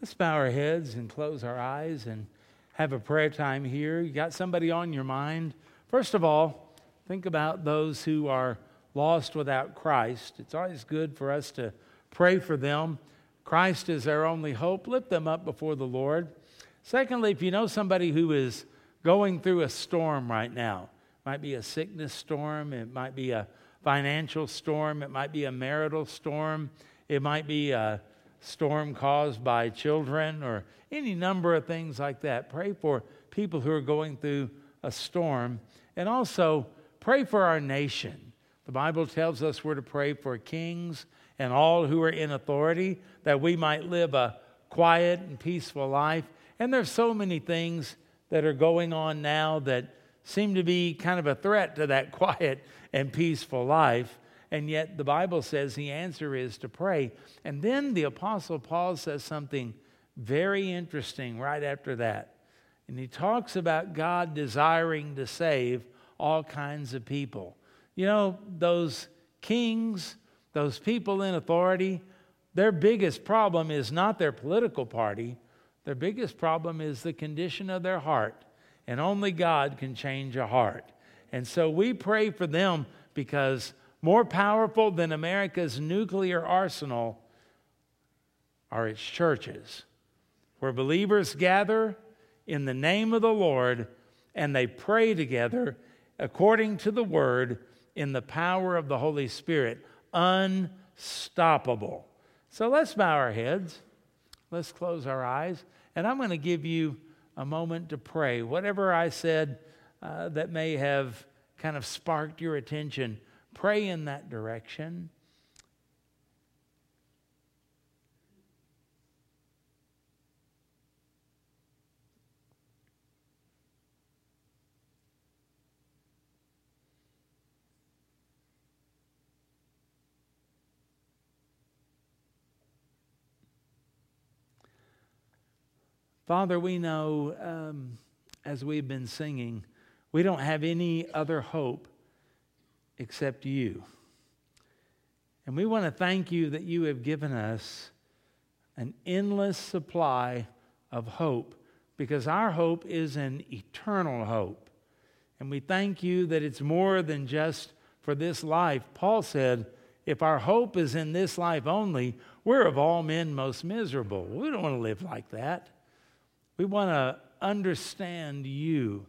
Let's bow our heads and close our eyes and have a prayer time here. You got somebody on your mind? First of all, think about those who are lost without Christ. It's always good for us to pray for them. Christ is our only hope. Lift them up before the Lord. Secondly, if you know somebody who is going through a storm right now, it might be a sickness storm, it might be a financial storm, it might be a marital storm, it might be a storm caused by children or any number of things like that. Pray for people who are going through a storm. And also, pray for our nation. The Bible tells us we're to pray for kings and all who are in authority that we might live a quiet and peaceful life. And there's so many things that are going on now that seem to be kind of a threat to that quiet and peaceful life. And yet the Bible says the answer is to pray. And then the Apostle Paul says something very interesting right after that. And he talks about God desiring to save all kinds of people. You know, those kings, those people in authority, their biggest problem is not their political party, their biggest problem is the condition of their heart. And only God can change a heart. And so we pray for them because more powerful than America's nuclear arsenal are its churches, where believers gather in the name of the Lord and they pray together according to the word in the power of the Holy Spirit. Unstoppable. So let's bow our heads. Let's close our eyes. And I'm going to give you a moment to pray. Whatever I said uh, that may have kind of sparked your attention, pray in that direction. Father, we know um, as we've been singing, we don't have any other hope except you. And we want to thank you that you have given us an endless supply of hope because our hope is an eternal hope. And we thank you that it's more than just for this life. Paul said, if our hope is in this life only, we're of all men most miserable. We don't want to live like that. We want to understand you,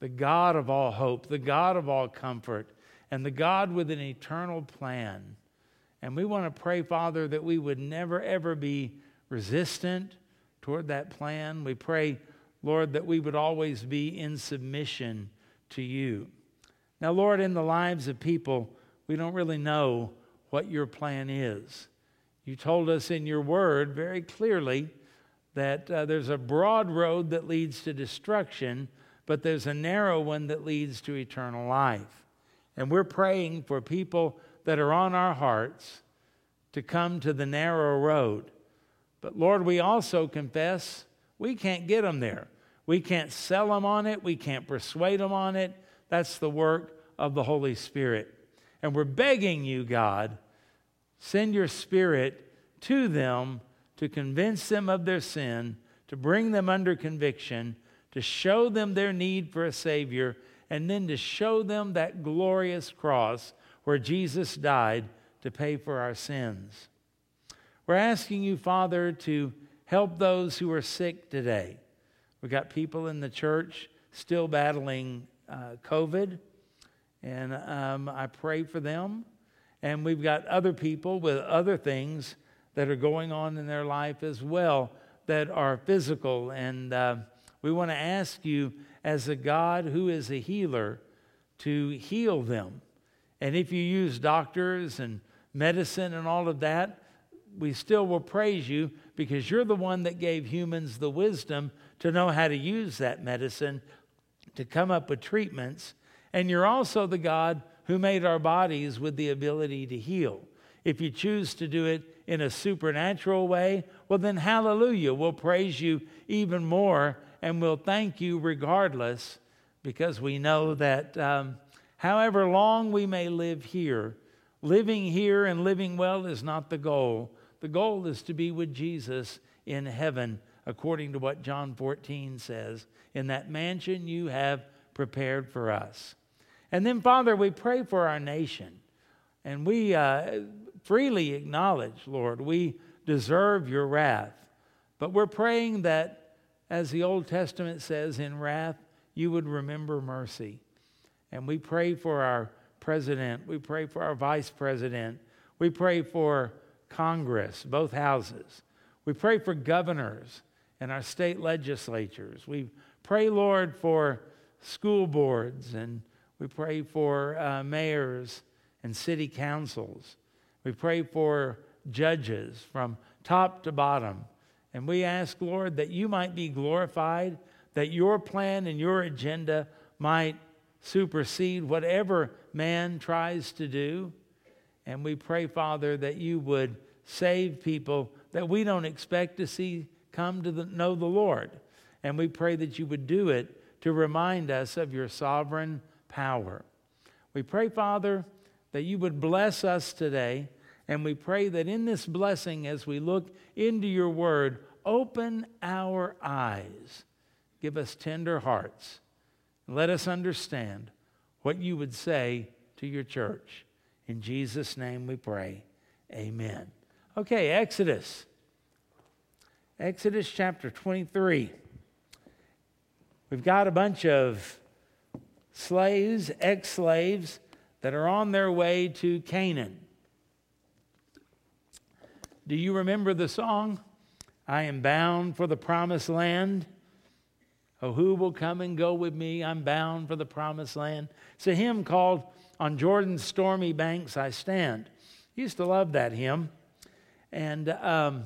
the God of all hope, the God of all comfort, and the God with an eternal plan. And we want to pray, Father, that we would never, ever be resistant toward that plan. We pray, Lord, that we would always be in submission to you. Now, Lord, in the lives of people, we don't really know what your plan is. You told us in your word very clearly that uh, there's a broad road that leads to destruction, but there's a narrow one that leads to eternal life. And we're praying for people that are on our hearts to come to the narrow road. But Lord, we also confess we can't get them there. We can't sell them on it, we can't persuade them on it. That's the work of the Holy Spirit. And we're begging you, God, send your Spirit to them to convince them of their sin, to bring them under conviction, to show them their need for a Savior, and then to show them that glorious cross where Jesus died to pay for our sins. We're asking you, Father, to help those who are sick today. We've got people in the church still battling uh, COVID, and um, I pray for them. And we've got other people with other things that are going on in their life as well that are physical. And uh, we want to ask you, as a God who is a healer, to heal them. And if you use doctors and medicine and all of that, we still will praise you because you're the one that gave humans the wisdom to know how to use that medicine to come up with treatments. And you're also the God who made our bodies with the ability to heal. If you choose to do it in a supernatural way, well, then hallelujah. We'll praise you even more and we'll thank you regardless because we know that um, however long we may live here, living here and living well is not the goal. The goal is to be with Jesus in heaven, according to what John 14 says, in that mansion you have prepared for us. And then, Father, we pray for our nation. And we uh, freely acknowledge, Lord, we deserve your wrath. But we're praying that, as the Old Testament says, in wrath, you would remember mercy. And we pray for our president. We pray for our vice president. We pray for Congress, both houses. We pray for governors and our state legislatures. We pray, Lord, for school boards and we pray for uh, mayors and city councils. We pray for judges from top to bottom. And we ask, Lord, that you might be glorified, that your plan and your agenda might supersede whatever man tries to do. And we pray, Father, that you would save people that we don't expect to see come to the, know the Lord. And we pray that you would do it to remind us of your sovereign power. We pray, Father, that you would bless us today. And we pray that in this blessing, as we look into your word, open our eyes, give us tender hearts, and let us understand what you would say to your church. In Jesus' name we pray. Amen. Okay, Exodus. Exodus chapter 23. We've got a bunch of slaves, ex slaves, that are on their way to Canaan. Do you remember the song? I am bound for the promised land. Oh, who will come and go with me? I'm bound for the promised land. It's a hymn called On Jordan's Stormy Banks I Stand. Used to love that hymn. And um,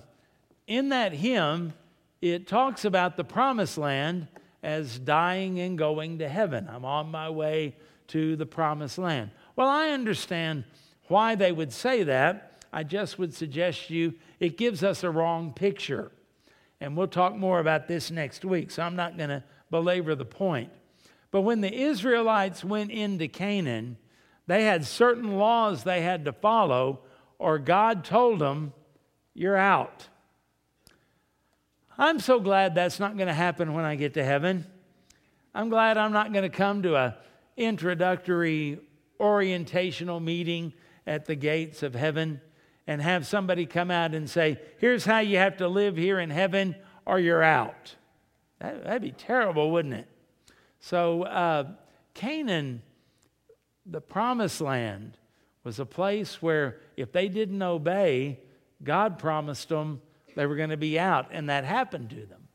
in that hymn, it talks about the promised land as dying and going to heaven. I'm on my way to the promised land. Well, I understand why they would say that. I just would suggest you it gives us a wrong picture. And we'll talk more about this next week, so I'm not going to belabor the point. But when the Israelites went into Canaan, they had certain laws they had to follow, or God told them, You're out. I'm so glad that's not going to happen when I get to heaven. I'm glad I'm not going to come to a introductory orientational meeting at the gates of heaven and have somebody come out and say, Here's how you have to live here in heaven, or you're out. That, would be terrible, wouldn't it? So, uh, Canaan, the promised land, was a place where if they didn't obey, God promised them they were going to be out, and that happened to them.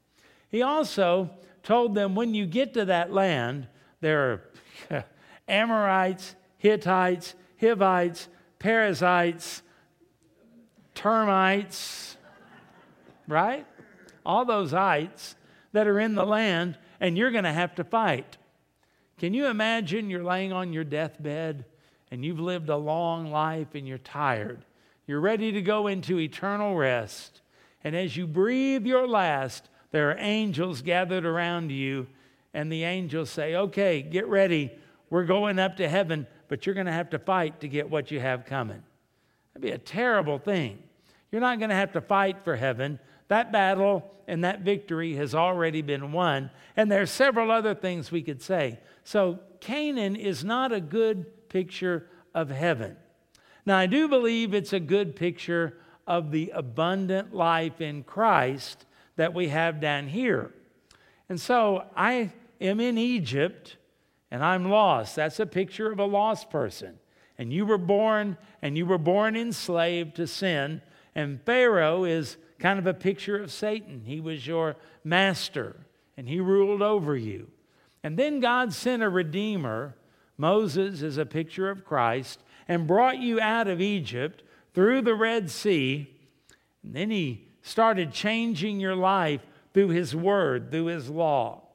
He also told them when you get to that land, there are Amorites, Hittites, Hivites, Perizzites, termites, right? All those ites that are in the land, and you're going to have to fight. Can you imagine you're laying on your deathbed and you've lived a long life and you're tired? You're ready to go into eternal rest. And as you breathe your last, there are angels gathered around you, and the angels say, Okay, get ready. We're going up to heaven, but you're going to have to fight to get what you have coming. That'd be a terrible thing. You're not going to have to fight for heaven. That battle and that victory has already been won. And there are several other things we could say. So, Canaan is not a good picture of heaven. Now, I do believe it's a good picture of the abundant life in Christ that we have down here. And so, I am in Egypt and I'm lost. That's a picture of a lost person. And you were born, and you were born enslaved to sin. And Pharaoh is kind of a picture of Satan. He was your master, and he ruled over you. And then God sent a redeemer. Moses is a picture of Christ, and brought you out of Egypt through the Red Sea. And then he started changing your life through his word, through his law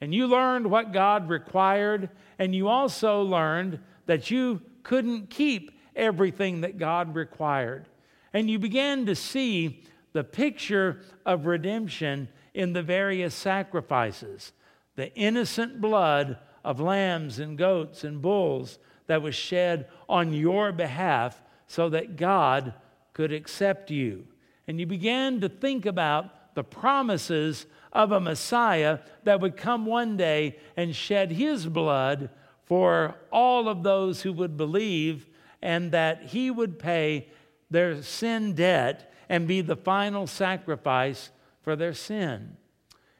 and you learned what God required, and you also learned that you couldn't keep everything that God required. And you began to see the picture of redemption in the various sacrifices the innocent blood of lambs and goats and bulls that was shed on your behalf so that God could accept you. and you began to think about the promises of a Messiah that would come one day and shed his blood for all of those who would believe, and that he would pay their sin debt and be the final sacrifice for their sin.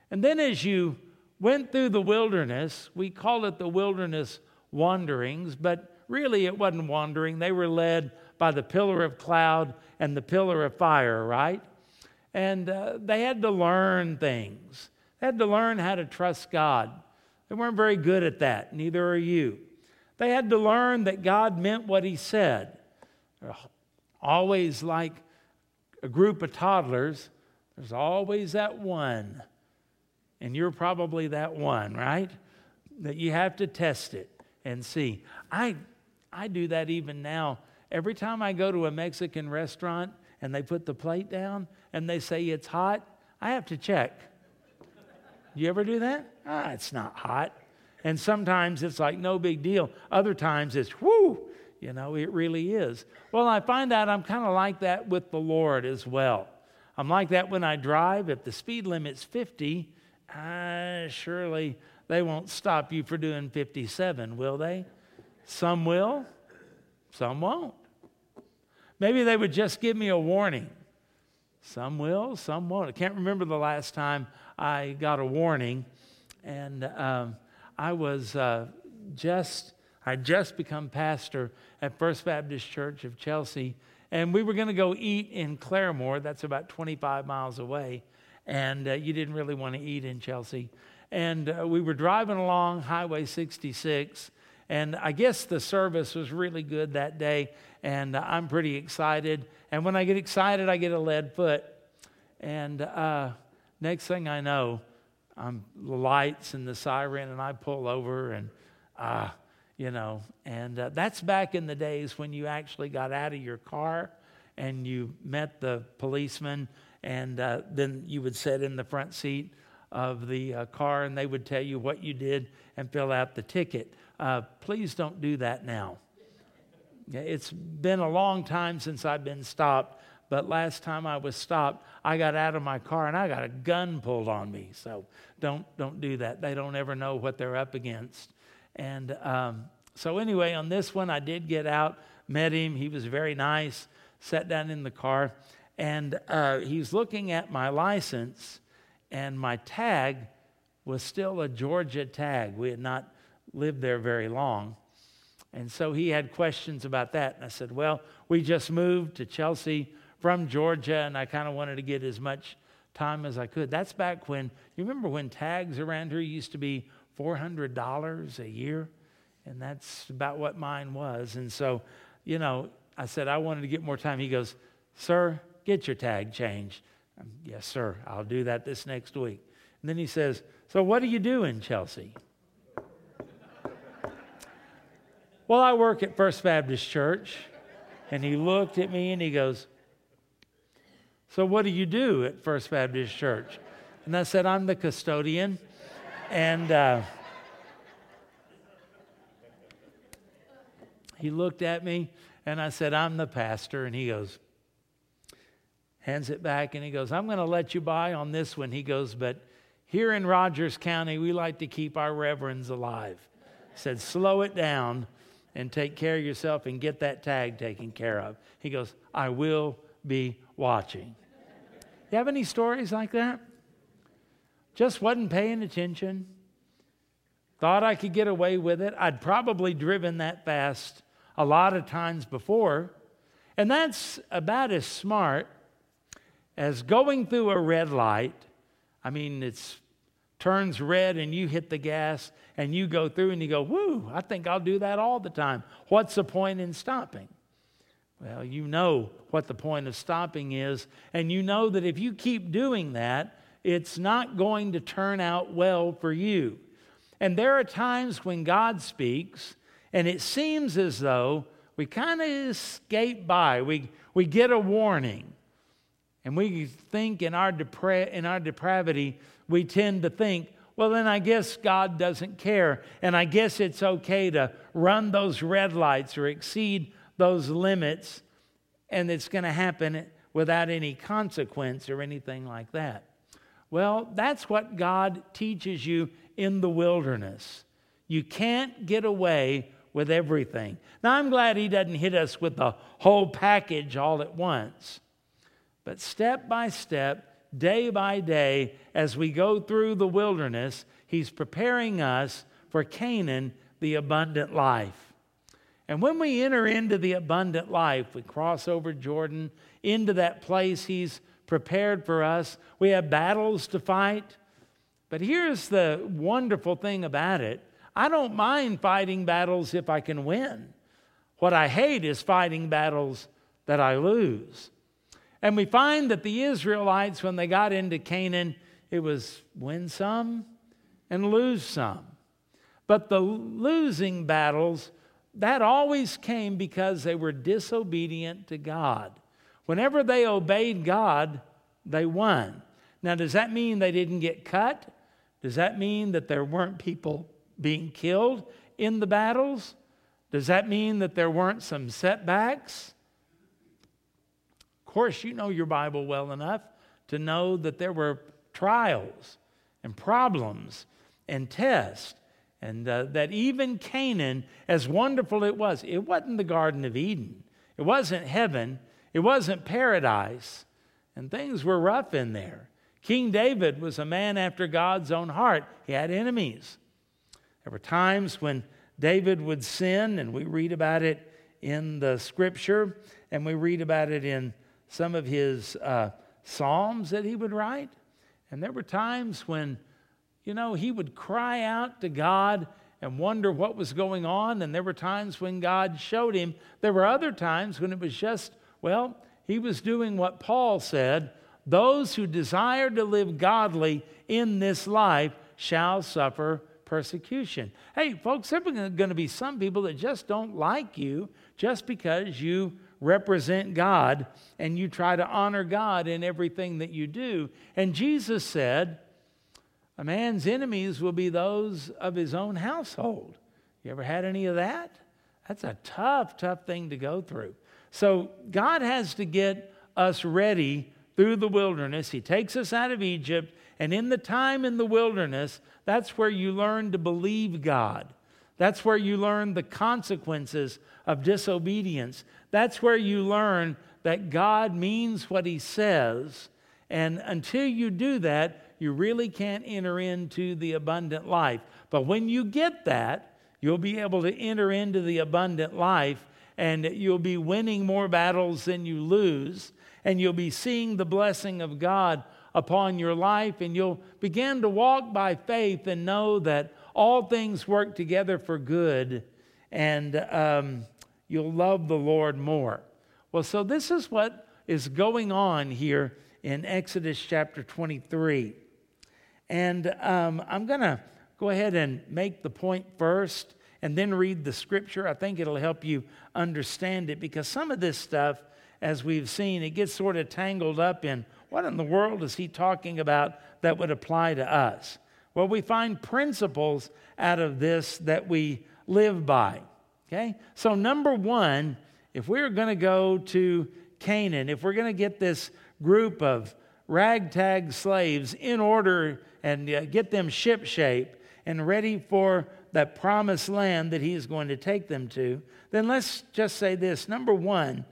And then as you went through the wilderness, we call it the wilderness wanderings, but really it wasn't wandering. They were led by the pillar of cloud and the pillar of fire, right? And uh, they had to learn things. They had to learn how to trust God. They weren't very good at that, neither are you. They had to learn that God meant what He said. Always like a group of toddlers, there's always that one. And you're probably that one, right? That you have to test it and see. I, I do that even now. Every time I go to a Mexican restaurant and they put the plate down and they say it's hot, I have to check. You ever do that? Ah, it's not hot. And sometimes it's like no big deal. Other times it's whoo, you know, it really is. Well, I find out I'm kind of like that with the Lord as well. I'm like that when I drive. If the speed limit's 50, uh, surely they won't stop you for doing 57, will they? Some will, some won't. Maybe they would just give me a warning. Some will, some won't. I can't remember the last time I got a warning, and um, I was uh, just I just become pastor at First Baptist Church of Chelsea, and we were going to go eat in Claremore. That's about 25 miles away, and uh, you didn't really want to eat in Chelsea. And uh, we were driving along Highway 66, and I guess the service was really good that day, and uh, I'm pretty excited. And when I get excited, I get a lead foot. And uh, next thing I know, I'm the lights and the siren, and I pull over, and uh, you know, and uh, that's back in the days when you actually got out of your car and you met the policeman, and uh, then you would sit in the front seat of the uh, car, and they would tell you what you did and fill out the ticket. Uh, please don't do that now. It's been a long time since I've been stopped, but last time I was stopped, I got out of my car and I got a gun pulled on me. So don't don't do that. They don't ever know what they're up against. And um, so anyway, on this one, I did get out, met him. He was very nice. Sat down in the car, and uh, he's looking at my license, and my tag was still a Georgia tag. We had not lived there very long. And so he had questions about that. And I said, Well, we just moved to Chelsea from Georgia, and I kind of wanted to get as much time as I could. That's back when, you remember when tags around here used to be $400 a year? And that's about what mine was. And so, you know, I said, I wanted to get more time. He goes, Sir, get your tag changed. Um, yes, sir, I'll do that this next week. And then he says, So what do you do in Chelsea? Well, I work at First Baptist Church. And he looked at me and he goes, So what do you do at First Baptist Church? And I said, I'm the custodian. And uh, he looked at me and I said, I'm the pastor. And he goes, hands it back and he goes, I'm going to let you by on this one. He goes, but here in Rogers County, we like to keep our reverends alive. He said, slow it down and take care of yourself and get that tag taken care of. He goes, I will be watching. You have any stories like that? Just wasn't paying attention. Thought I could get away with it. I'd probably driven that fast a lot of times before. And that's about as smart as going through a red light. I mean, it's turns red and you hit the gas and you go through and you go, whoo, I think I'll do that all the time. What's the point in stopping? Well, you know what the point of stopping is, and you know that if you keep doing that, it's not going to turn out well for you. And there are times when God speaks, and it seems as though we kind of escape by. We, we get a warning. And we think in our, depra- in our depravity, we tend to think, well, then I guess God doesn't care. And I guess it's okay to run those red lights or exceed those limits. And it's going to happen without any consequence or anything like that. Well, that's what God teaches you in the wilderness. You can't get away with everything. Now, I'm glad He doesn't hit us with the whole package all at once. But step by step, day by day, as we go through the wilderness, He's preparing us for Canaan, the abundant life. And when we enter into the abundant life, we cross over Jordan into that place He's prepared for us. We have battles to fight. But here's the wonderful thing about it I don't mind fighting battles if I can win. What I hate is fighting battles that I lose. And we find that the Israelites, when they got into Canaan, it was win some and lose some. But the losing battles, that always came because they were disobedient to God. Whenever they obeyed God, they won. Now, does that mean they didn't get cut? Does that mean that there weren't people being killed in the battles? Does that mean that there weren't some setbacks? Of course, you know your Bible well enough to know that there were trials and problems and tests, and uh, that even Canaan, as wonderful it was, it wasn't the Garden of Eden, it wasn't heaven, it wasn't paradise, and things were rough in there. King David was a man after God's own heart. He had enemies. There were times when David would sin, and we read about it in the scripture, and we read about it in some of his uh, psalms that he would write. And there were times when, you know, he would cry out to God and wonder what was going on. And there were times when God showed him. There were other times when it was just, well, he was doing what Paul said those who desire to live godly in this life shall suffer persecution. Hey, folks, there are going to be some people that just don't like you just because you represent God and you try to honor God in everything that you do. And Jesus said, A man's enemies will be those of his own household. You ever had any of that? That's a tough, tough thing to go through. So God has to get us ready through the wilderness. He takes us out of Egypt, and in the time in the wilderness, that's where you learn to believe God. That's where you learn the consequences of disobedience. That's where you learn that God means what He says. And until you do that, you really can't enter into the abundant life. But when you get that, you'll be able to enter into the abundant life and you'll be winning more battles than you lose and you'll be seeing the blessing of God upon your life, and you'll begin to walk by faith and know that all things work together for good, and um, you'll love the Lord more. Well, so this is what is going on here in Exodus chapter 23. And um, I'm going to go ahead and make the point first and then read the scripture. I think it'll help you understand it because some of this stuff as we've seen, it gets sort of tangled up in what in the world is he talking about that would apply to us? Well, we find principles out of this that we live by. Okay? So, number one, if we're going to go to Canaan, if we're going to get this group of ragtag slaves in order and uh, get them shipshape and ready for that promised land that he is going to take them to, then let's just say this. Number one,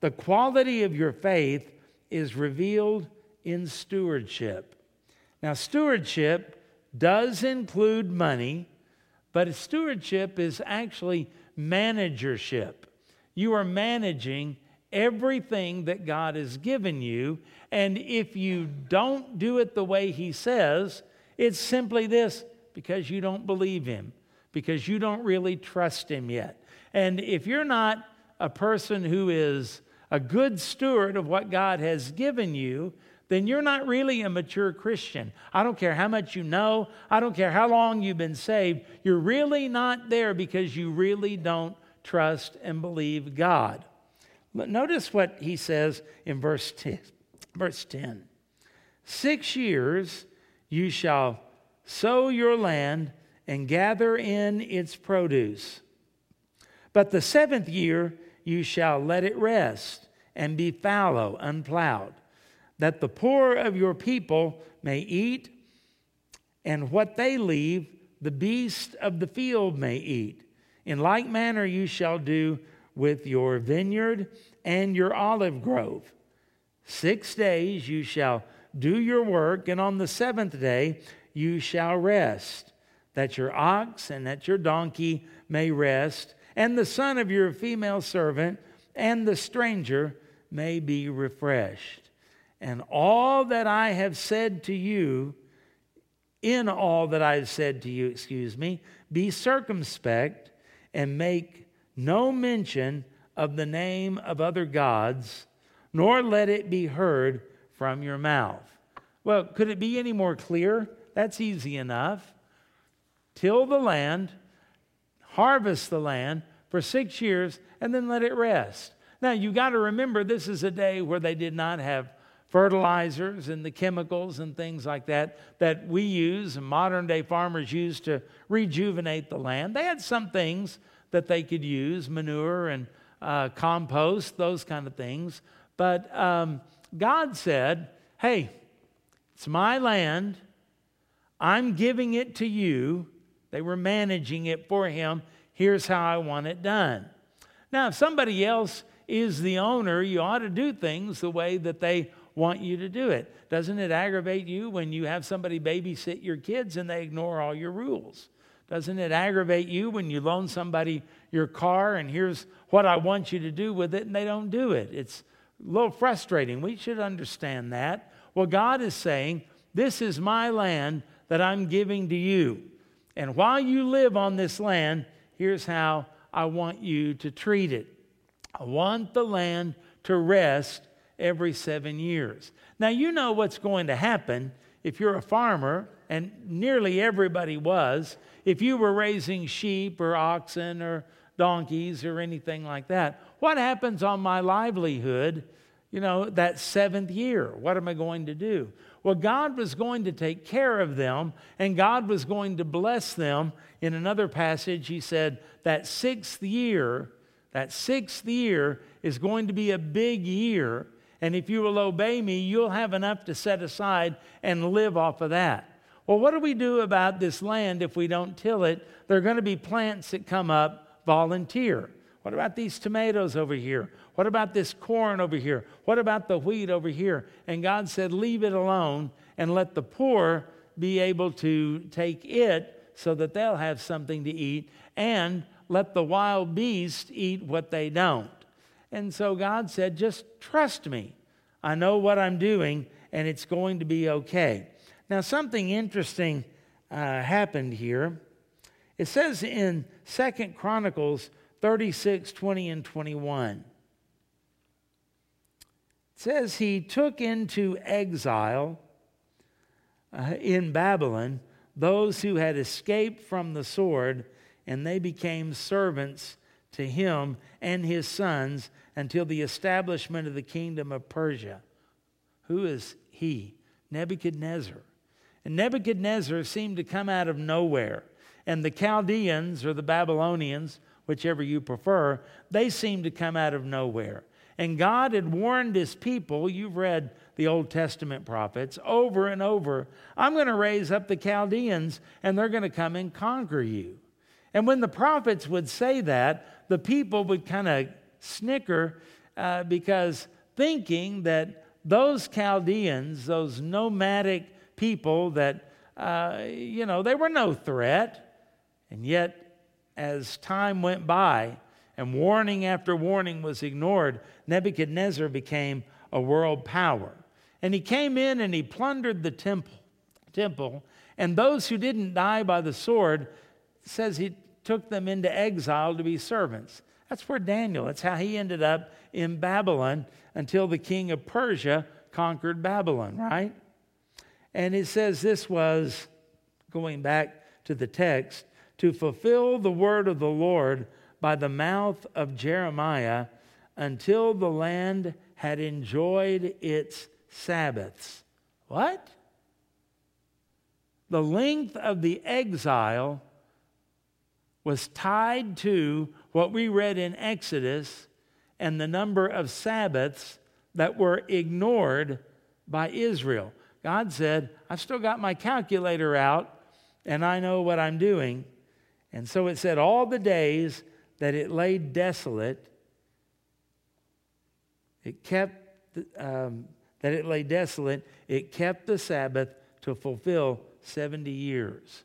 the quality of your faith is revealed in stewardship. Now, stewardship does include money, but stewardship is actually managership. You are managing everything that God has given you, and if you don't do it the way He says, it's simply this because you don't believe Him, because you don't really trust Him yet. And if you're not a person who is a good steward of what God has given you, then you're not really a mature Christian. I don't care how much you know, I don't care how long you've been saved, you're really not there because you really don't trust and believe God. But notice what he says in verse 10. Verse 10 Six years you shall sow your land and gather in its produce. But the seventh year you shall let it rest and be fallow, unplowed, that the poor of your people may eat, and what they leave, the beasts of the field may eat. In like manner you shall do with your vineyard and your olive grove. Six days you shall do your work, and on the seventh day you shall rest, that your ox and that your donkey may rest, and the son of your female servant and the stranger may be refreshed. And all that I have said to you, in all that I have said to you, excuse me, be circumspect and make no mention of the name of other gods, nor let it be heard from your mouth. Well, could it be any more clear? That's easy enough. Till the land, harvest the land for six years, and then let it rest. Now, you got to remember this is a day where they did not have fertilizers and the chemicals and things like that that we use modern day farmers use to rejuvenate the land. They had some things that they could use manure and uh, compost, those kind of things. But um, God said, hey, it's my land. I'm giving it to you. They were managing it for him. Here's how I want it done. Now, if somebody else is the owner, you ought to do things the way that they want you to do it. Doesn't it aggravate you when you have somebody babysit your kids and they ignore all your rules? Doesn't it aggravate you when you loan somebody your car and here's what I want you to do with it and they don't do it? It's a little frustrating. We should understand that. Well, God is saying, This is my land that I'm giving to you. And while you live on this land, here's how I want you to treat it. I want the land to rest every seven years. Now, you know what's going to happen if you're a farmer, and nearly everybody was, if you were raising sheep or oxen or donkeys or anything like that. What happens on my livelihood, you know, that seventh year? What am I going to do? Well, God was going to take care of them, and God was going to bless them. In another passage, he said, that sixth year, that sixth year is going to be a big year. And if you will obey me, you'll have enough to set aside and live off of that. Well, what do we do about this land if we don't till it? There are going to be plants that come up volunteer. What about these tomatoes over here? What about this corn over here? What about the wheat over here? And God said, Leave it alone and let the poor be able to take it so that they'll have something to eat. And let the wild beast eat what they don't. And so God said, just trust me. I know what I'm doing, and it's going to be okay. Now, something interesting uh, happened here. It says in Second Chronicles 36 20 and 21. It says, He took into exile uh, in Babylon those who had escaped from the sword and they became servants to him and his sons until the establishment of the kingdom of Persia. Who is he? Nebuchadnezzar. And Nebuchadnezzar seemed to come out of nowhere. And the Chaldeans or the Babylonians, whichever you prefer, they seemed to come out of nowhere. And God had warned his people, you've read the Old Testament prophets, over and over I'm going to raise up the Chaldeans and they're going to come and conquer you. And when the prophets would say that, the people would kind of snicker uh, because thinking that those Chaldeans, those nomadic people that, uh, you know, they were no threat. And yet, as time went by and warning after warning was ignored, Nebuchadnezzar became a world power. And he came in and he plundered the temple, temple and those who didn't die by the sword says he took them into exile to be servants. That's where Daniel, that's how he ended up in Babylon until the king of Persia conquered Babylon, right? And it says this was, going back to the text, to fulfill the word of the Lord by the mouth of Jeremiah until the land had enjoyed its Sabbaths. What? The length of the exile was tied to what we read in Exodus and the number of Sabbaths that were ignored by Israel. God said, I've still got my calculator out and I know what I'm doing. And so it said, All the days that it lay desolate, it kept, um, that it lay desolate, it kept the Sabbath to fulfill 70 years.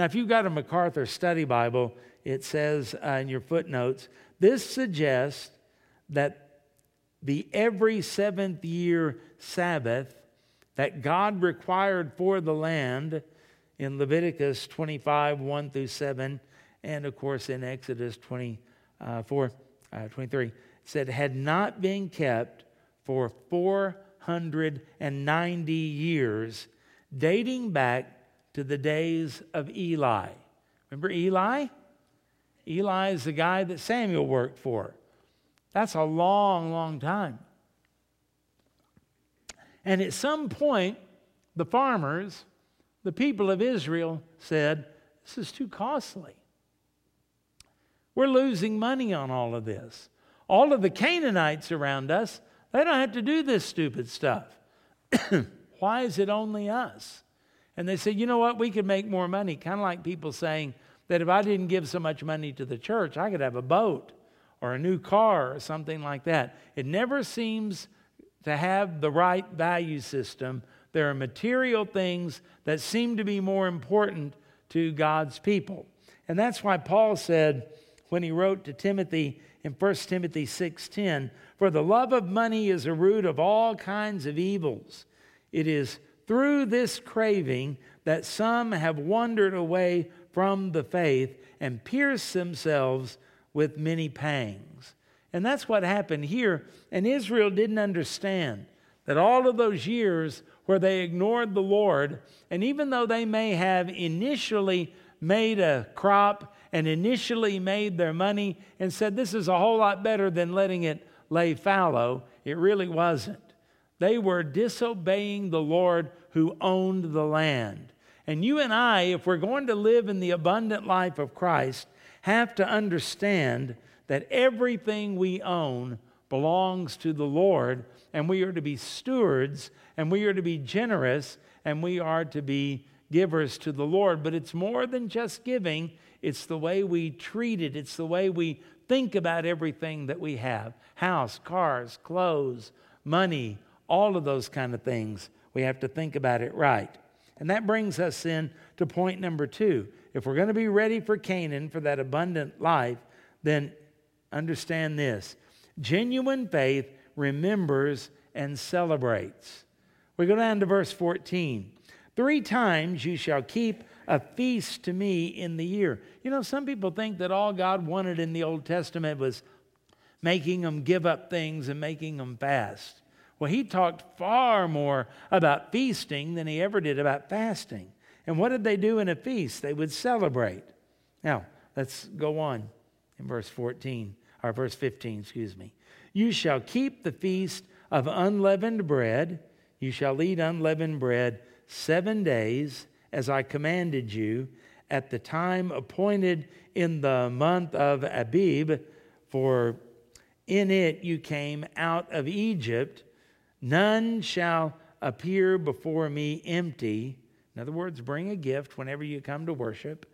Now, if you've got a MacArthur Study Bible, it says uh, in your footnotes, this suggests that the every seventh year Sabbath that God required for the land in Leviticus 25, 1 through 7, and of course in Exodus 24, uh, 23, said had not been kept for 490 years, dating back to the days of Eli. Remember Eli? Eli is the guy that Samuel worked for. That's a long, long time. And at some point, the farmers, the people of Israel, said, This is too costly. We're losing money on all of this. All of the Canaanites around us, they don't have to do this stupid stuff. Why is it only us? And they said, you know what? We could make more money. Kind of like people saying that if I didn't give so much money to the church, I could have a boat or a new car or something like that. It never seems to have the right value system. There are material things that seem to be more important to God's people. And that's why Paul said when he wrote to Timothy in 1 Timothy 6:10, "For the love of money is a root of all kinds of evils. It is through this craving that some have wandered away from the faith and pierced themselves with many pangs. And that's what happened here. And Israel didn't understand that all of those years where they ignored the Lord, and even though they may have initially made a crop and initially made their money and said, This is a whole lot better than letting it lay fallow, it really wasn't. They were disobeying the Lord who owned the land. And you and I, if we're going to live in the abundant life of Christ, have to understand that everything we own belongs to the Lord, and we are to be stewards, and we are to be generous, and we are to be givers to the Lord. But it's more than just giving, it's the way we treat it, it's the way we think about everything that we have house, cars, clothes, money, all of those kind of things. We have to think about it right. And that brings us in to point number two if we're going to be ready for Canaan, for that abundant life, then understand this genuine faith remembers and celebrates. We go down to verse 14. Three times you shall keep a feast to me in the year. You know, some people think that all God wanted in the Old Testament was making them give up things and making them fast. Well, he talked far more about feasting than he ever did about fasting. And what did they do in a feast? They would celebrate. Now, let's go on in verse 14, or verse 15, excuse me. You shall keep the feast of unleavened bread. You shall eat unleavened bread seven days, as I commanded you, at the time appointed in the month of Abib, for in it you came out of Egypt. None shall appear before me empty. In other words, bring a gift whenever you come to worship.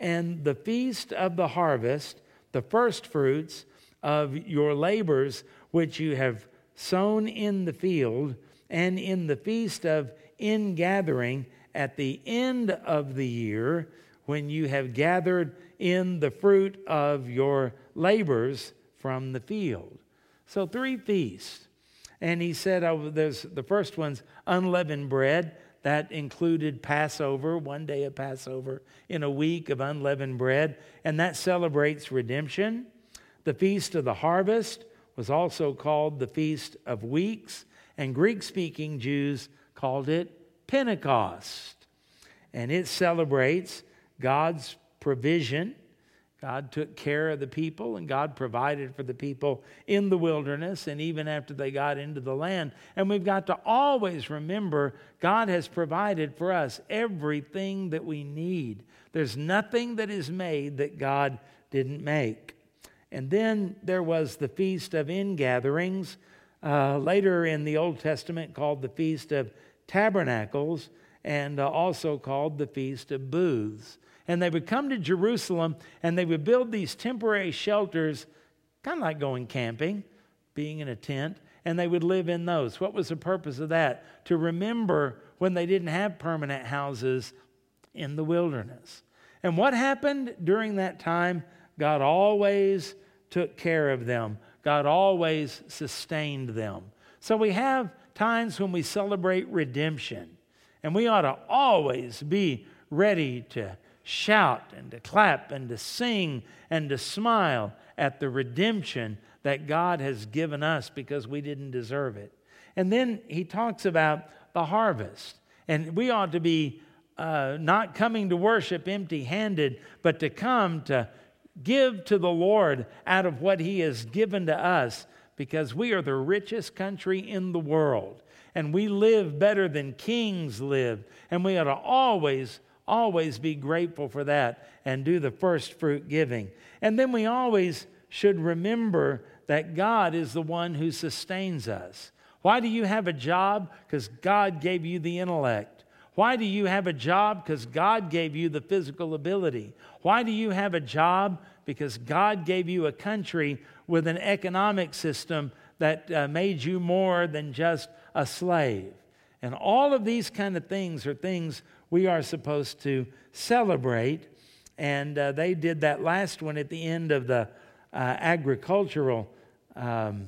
And the feast of the harvest, the first fruits of your labors which you have sown in the field, and in the feast of ingathering at the end of the year, when you have gathered in the fruit of your labors from the field. So, three feasts. And he said, oh, there's, the first one's unleavened bread. That included Passover, one day of Passover, in a week of unleavened bread, and that celebrates redemption. The Feast of the Harvest was also called the Feast of Weeks, and Greek speaking Jews called it Pentecost. And it celebrates God's provision God took care of the people and God provided for the people in the wilderness and even after they got into the land. And we've got to always remember God has provided for us everything that we need. There's nothing that is made that God didn't make. And then there was the Feast of Ingatherings, uh, later in the Old Testament called the Feast of Tabernacles, and uh, also called the Feast of Booths. And they would come to Jerusalem and they would build these temporary shelters, kind of like going camping, being in a tent, and they would live in those. What was the purpose of that? To remember when they didn't have permanent houses in the wilderness. And what happened during that time? God always took care of them, God always sustained them. So we have times when we celebrate redemption, and we ought to always be ready to shout and to clap and to sing and to smile at the redemption that God has given us because we didn't deserve it. And then he talks about the harvest. And we ought to be uh, not coming to worship empty handed, but to come to give to the Lord out of what he has given to us because we are the richest country in the world. And we live better than kings live. And we ought to always, always be grateful for that and do the first fruit giving. And then we always should remember that God is the one who sustains us. Why do you have a job? Because God gave you the intellect. Why do you have a job? Because God gave you the physical ability. Why do you have a job? Because God gave you a country with an economic system that uh, made you more than just a slave. And all of these kind of things are things we are supposed to celebrate. And uh, they did that last one at the end of the uh, agricultural um,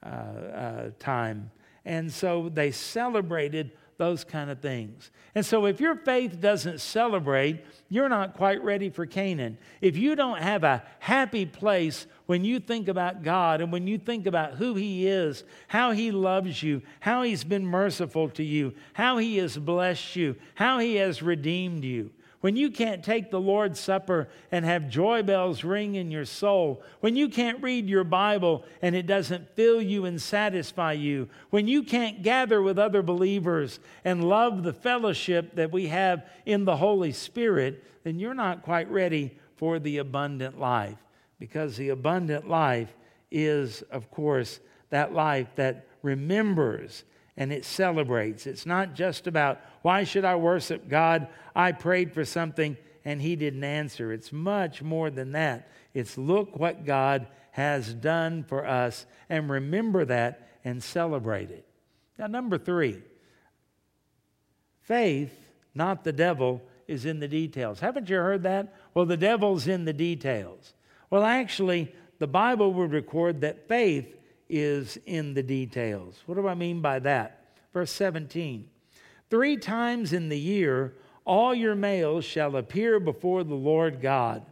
uh, uh, time. And so they celebrated those kind of things. And so if your faith doesn't celebrate, you're not quite ready for Canaan. If you don't have a happy place when you think about God and when you think about who He is, how He loves you, how He's been merciful to you, how He has blessed you, how He has redeemed you, when you can't take the Lord's Supper and have joy bells ring in your soul, when you can't read your Bible and it doesn't fill you and satisfy you, when you can't gather with other believers and love the fellowship that we have in the Holy Spirit, then you're not quite ready for the abundant life. Because the abundant life is, of course, that life that remembers and it celebrates. It's not just about why should I worship God? I prayed for something and he didn't answer. It's much more than that. It's look what God has done for us and remember that and celebrate it. Now, number three, faith, not the devil, is in the details. Haven't you heard that? Well, the devil's in the details. Well, actually, the Bible would record that faith is in the details. What do I mean by that? Verse 17 Three times in the year, all your males shall appear before the Lord God.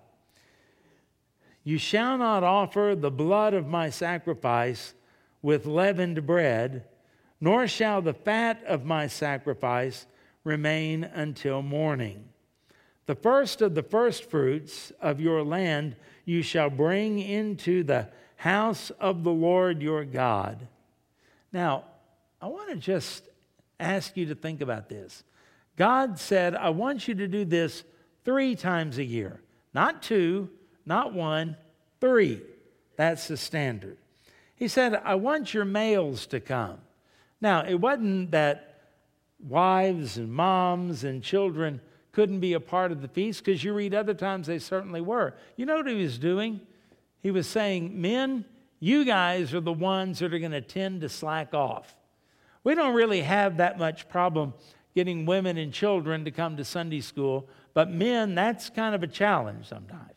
You shall not offer the blood of my sacrifice with leavened bread, nor shall the fat of my sacrifice remain until morning. The first of the firstfruits of your land you shall bring into the house of the Lord your God. Now, I want to just ask you to think about this. God said, I want you to do this three times a year. Not two, not one, three. That's the standard. He said, I want your males to come. Now, it wasn't that wives and moms and children couldn't be a part of the feast, because you read other times they certainly were. You know what he was doing? He was saying, Men, you guys are the ones that are going to tend to slack off. We don't really have that much problem getting women and children to come to Sunday school, but men, that's kind of a challenge sometimes.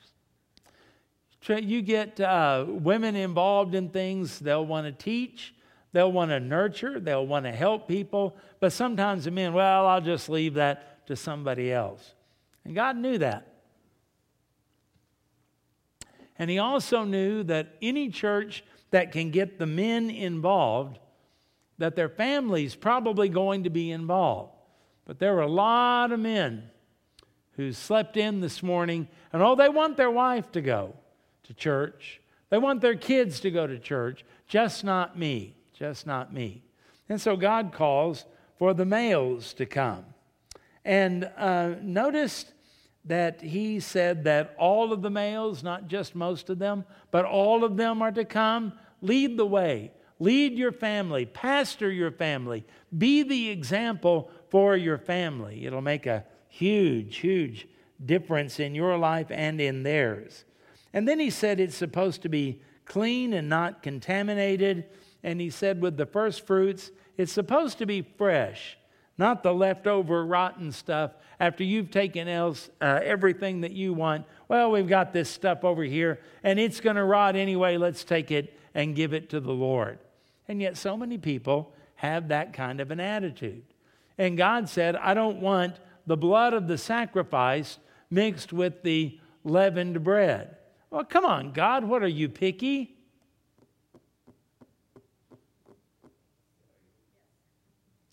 You get uh, women involved in things, they'll want to teach, they'll want to nurture, they'll want to help people, but sometimes the men, well, I'll just leave that to somebody else. And God knew that. And he also knew that any church that can get the men involved, that their family's probably going to be involved. But there were a lot of men who slept in this morning, and oh, they want their wife to go to church. They want their kids to go to church, just not me, just not me. And so God calls for the males to come. And uh, notice that he said that all of the males, not just most of them, but all of them are to come, lead the way. Lead your family, pastor your family, be the example for your family. It'll make a huge, huge difference in your life and in theirs. And then he said it's supposed to be clean and not contaminated. And he said with the first fruits, it's supposed to be fresh, not the leftover rotten stuff after you've taken else uh, everything that you want. Well, we've got this stuff over here and it's going to rot anyway. Let's take it and give it to the Lord. And yet, so many people have that kind of an attitude. And God said, I don't want the blood of the sacrifice mixed with the leavened bread. Well, come on, God, what are you picky?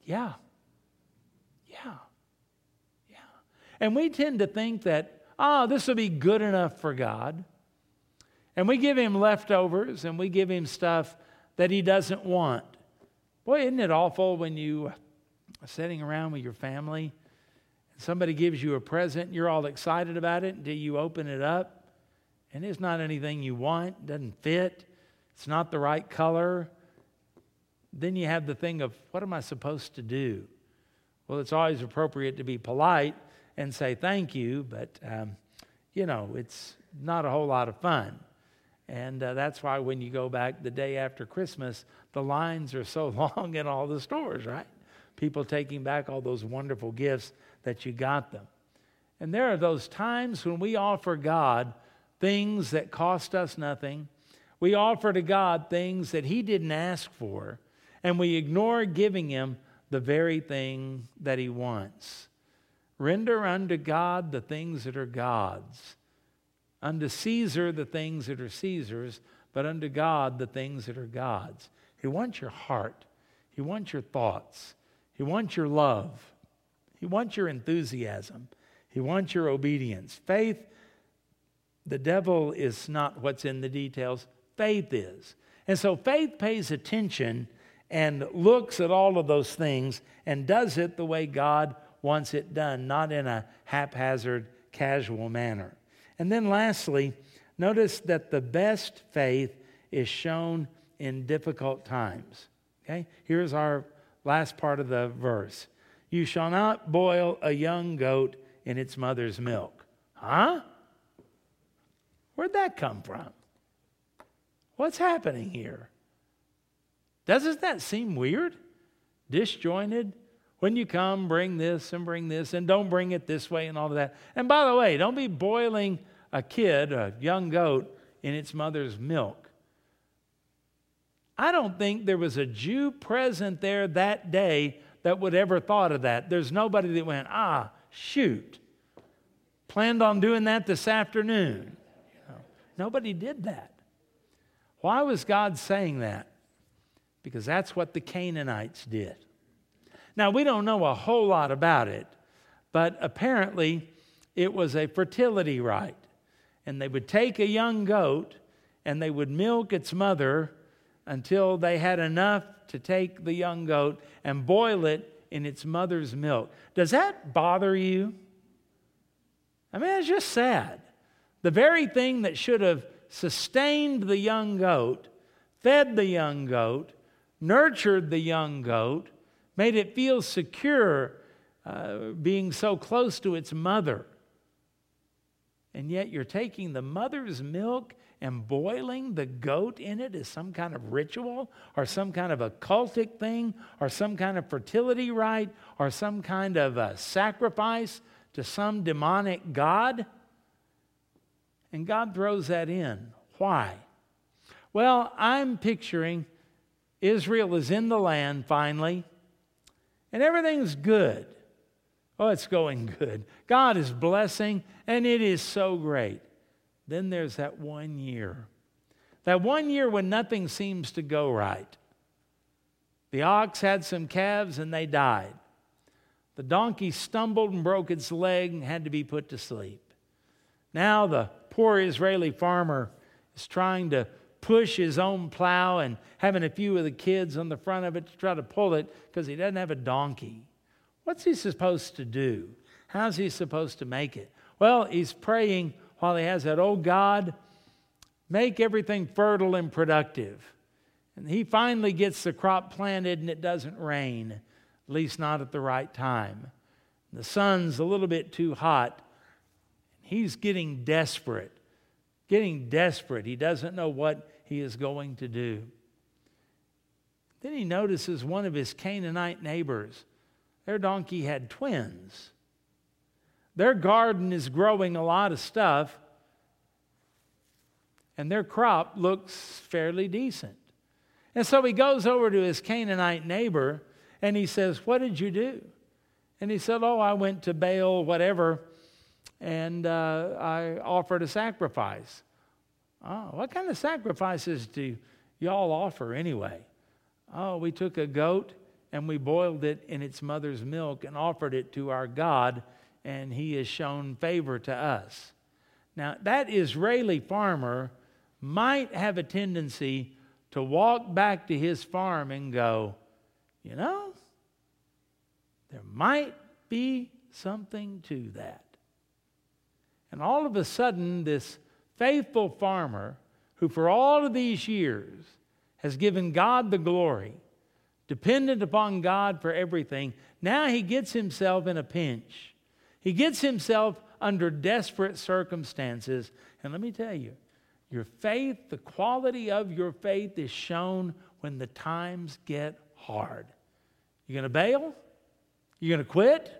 Yeah. Yeah. And we tend to think that, oh, this will be good enough for God. And we give him leftovers and we give him stuff that he doesn't want. Boy, isn't it awful when you are sitting around with your family and somebody gives you a present, you're all excited about it until you open it up and it's not anything you want, doesn't fit, it's not the right color. Then you have the thing of, what am I supposed to do? Well, it's always appropriate to be polite and say thank you, but, um, you know, it's not a whole lot of fun. And uh, that's why when you go back the day after Christmas, the lines are so long in all the stores, right? People taking back all those wonderful gifts that you got them. And there are those times when we offer God things that cost us nothing. We offer to God things that He didn't ask for, and we ignore giving Him the very thing that He wants. Render unto God the things that are God's Unto Caesar the things that are Caesar's, but unto God the things that are God's. He wants your heart. He wants your thoughts. He wants your love. He wants your enthusiasm. He wants your obedience. Faith, the devil is not what's in the details, faith is. And so faith pays attention and looks at all of those things and does it the way God wants it done, not in a haphazard, casual manner. And then lastly, notice that the best faith is shown in difficult times. Okay? Here's our last part of the verse. You shall not boil a young goat in its mother's milk. Huh? Where'd that come from? What's happening here? Doesn't that seem weird? Disjointed? When you come, bring this and bring this, and don't bring it this way and all of that. And by the way, don't be boiling a kid, a young goat, in its mother's milk. I don't think there was a Jew present there that day that would ever thought of that. There's nobody that went, ah, shoot. Planned on doing that this afternoon. Nobody did that. Why was God saying that? Because that's what the Canaanites did. Now, we don't know a whole lot about it, but apparently it was a fertility rite. And they would take a young goat and they would milk its mother until they had enough to take the young goat and boil it in its mother's milk. Does that bother you? I mean, it's just sad. The very thing that should have sustained the young goat, fed the young goat, nurtured the young goat, made it feel secure uh, being so close to its mother. And yet you're taking the mother's milk and boiling the goat in it as some kind of ritual or some kind of occultic thing or some kind of fertility rite or some kind of a sacrifice to some demonic god. And God throws that in. Why? Well, I'm picturing Israel is in the land finally and everything's good. Oh, it's going good. God is blessing, and it is so great. Then there's that one year. That one year when nothing seems to go right. The ox had some calves and they died. The donkey stumbled and broke its leg and had to be put to sleep. Now the poor Israeli farmer is trying to push his own plow and having a few of the kids on the front of it to try to pull it because he doesn't have a donkey. What's he supposed to do? How's he supposed to make it? Well, he's praying while he has that, oh God, make everything fertile and productive. And he finally gets the crop planted and it doesn't rain, at least not at the right time. The sun's a little bit too hot. He's getting desperate, getting desperate. He doesn't know what he is going to do. Then he notices one of his Canaanite neighbors. Their donkey had twins. Their garden is growing a lot of stuff, and their crop looks fairly decent. And so he goes over to his Canaanite neighbor and he says, What did you do? And he said, Oh, I went to Baal, whatever, and uh, I offered a sacrifice. Oh, what kind of sacrifices do y'all offer anyway? Oh, we took a goat and we boiled it in its mother's milk and offered it to our God, and he has shown favor to us. Now, that Israeli farmer might have a tendency to walk back to his farm and go, you know, there might be something to that. And all of a sudden, this faithful farmer, who for all of these years has given God the glory, dependent upon God for everything, now he gets himself in a pinch. He gets himself under desperate circumstances. And let me tell you, your faith, the quality of your faith is shown when the times get hard. You're going to bail? You're going to quit?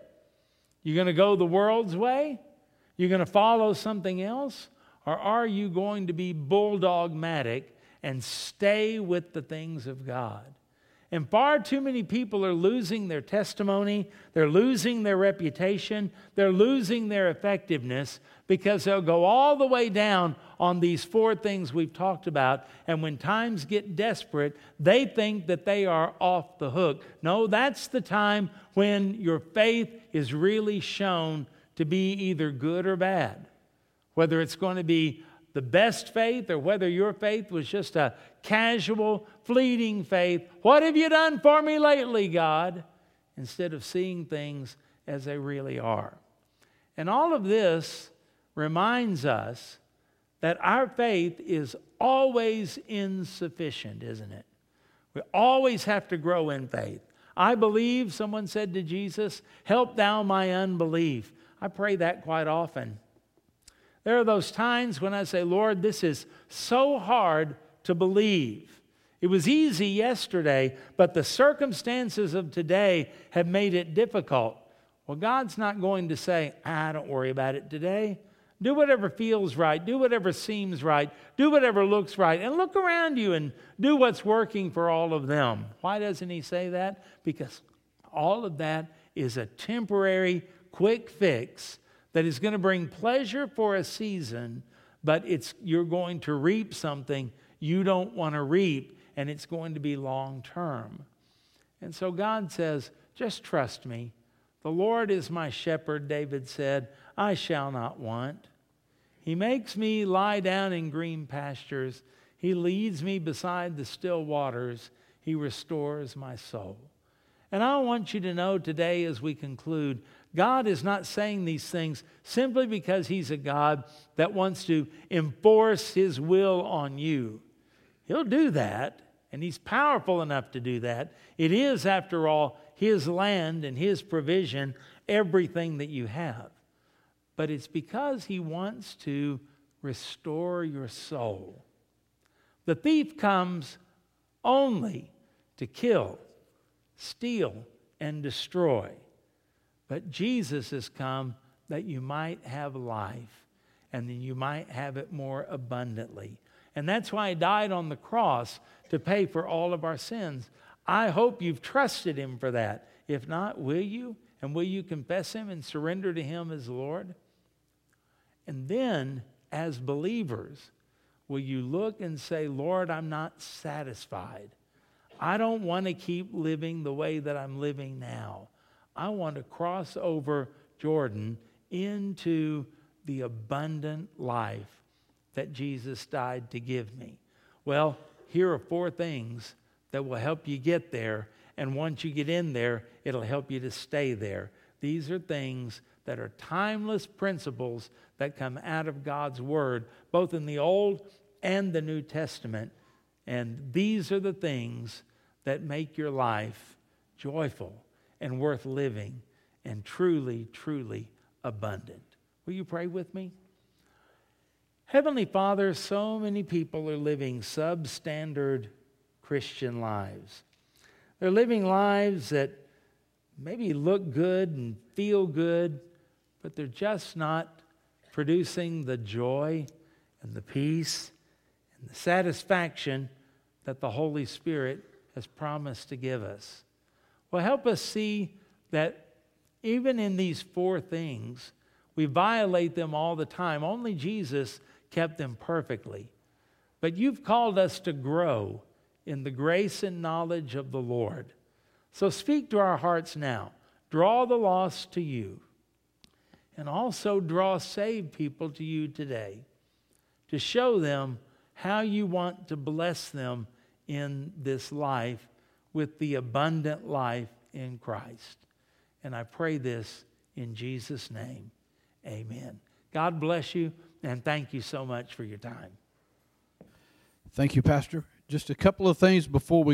You're going to go the world's way? You're going to follow something else? Or are you going to be bulldogmatic and stay with the things of God? And far too many people are losing their testimony, they're losing their reputation, they're losing their effectiveness because they'll go all the way down on these four things we've talked about. And when times get desperate, they think that they are off the hook. No, that's the time when your faith is really shown to be either good or bad. Whether it's going to be the best faith or whether your faith was just a casual, fleeting faith. What have you done for me lately, God? Instead of seeing things as they really are. And all of this reminds us that our faith is always insufficient, isn't it? We always have to grow in faith. I believe, someone said to Jesus, help thou my unbelief. I pray that quite often. There are those times when I say, Lord, this is so hard to believe. It was easy yesterday, but the circumstances of today have made it difficult. Well, God's not going to say, ah, don't worry about it today. Do whatever feels right. Do whatever seems right. Do whatever looks right. And look around you and do what's working for all of them. Why doesn't He say that? Because all of that is a temporary, quick fix that is going to bring pleasure for a season, but it's, you're going to reap something you don't want to reap, and it's going to be long term. And so God says, just trust me. The Lord is my shepherd, David said, I shall not want. He makes me lie down in green pastures. He leads me beside the still waters. He restores my soul. And I want you to know today as we conclude God is not saying these things simply because He's a God that wants to enforce His will on you. He'll do that, and He's powerful enough to do that. It is, after all, His land and His provision, everything that you have. But it's because He wants to restore your soul. The thief comes only to kill, steal, and destroy. But Jesus has come that you might have life and that you might have it more abundantly. And that's why he died on the cross to pay for all of our sins. I hope you've trusted him for that. If not, will you? And will you confess him and surrender to him as Lord? And then, as believers, will you look and say, Lord, I'm not satisfied. I don't want to keep living the way that I'm living now. I want to cross over Jordan into the abundant life that Jesus died to give me. Well, here are four things that will help you get there. And once you get in there, it'll help you to stay there. These are things that are timeless principles that come out of God's Word, both in the Old and the New Testament. And these are the things that make your life joyful and worth living and truly, truly abundant. Will you pray with me? Heavenly Father, so many people are living substandard Christian lives. They're living lives that maybe look good and feel good, but they're just not producing the joy and the peace and the satisfaction that the Holy Spirit has promised to give us. Well, help us see that even in these four things, we violate them all the time. Only Jesus kept them perfectly. But you've called us to grow in the grace and knowledge of the Lord. So speak to our hearts now. Draw the lost to you. And also draw saved people to you today to show them how you want to bless them in this life with the abundant life in Christ. And I pray this in Jesus' name. Amen. God bless you, and thank you so much for your time. Thank you, Pastor. Just a couple of things before we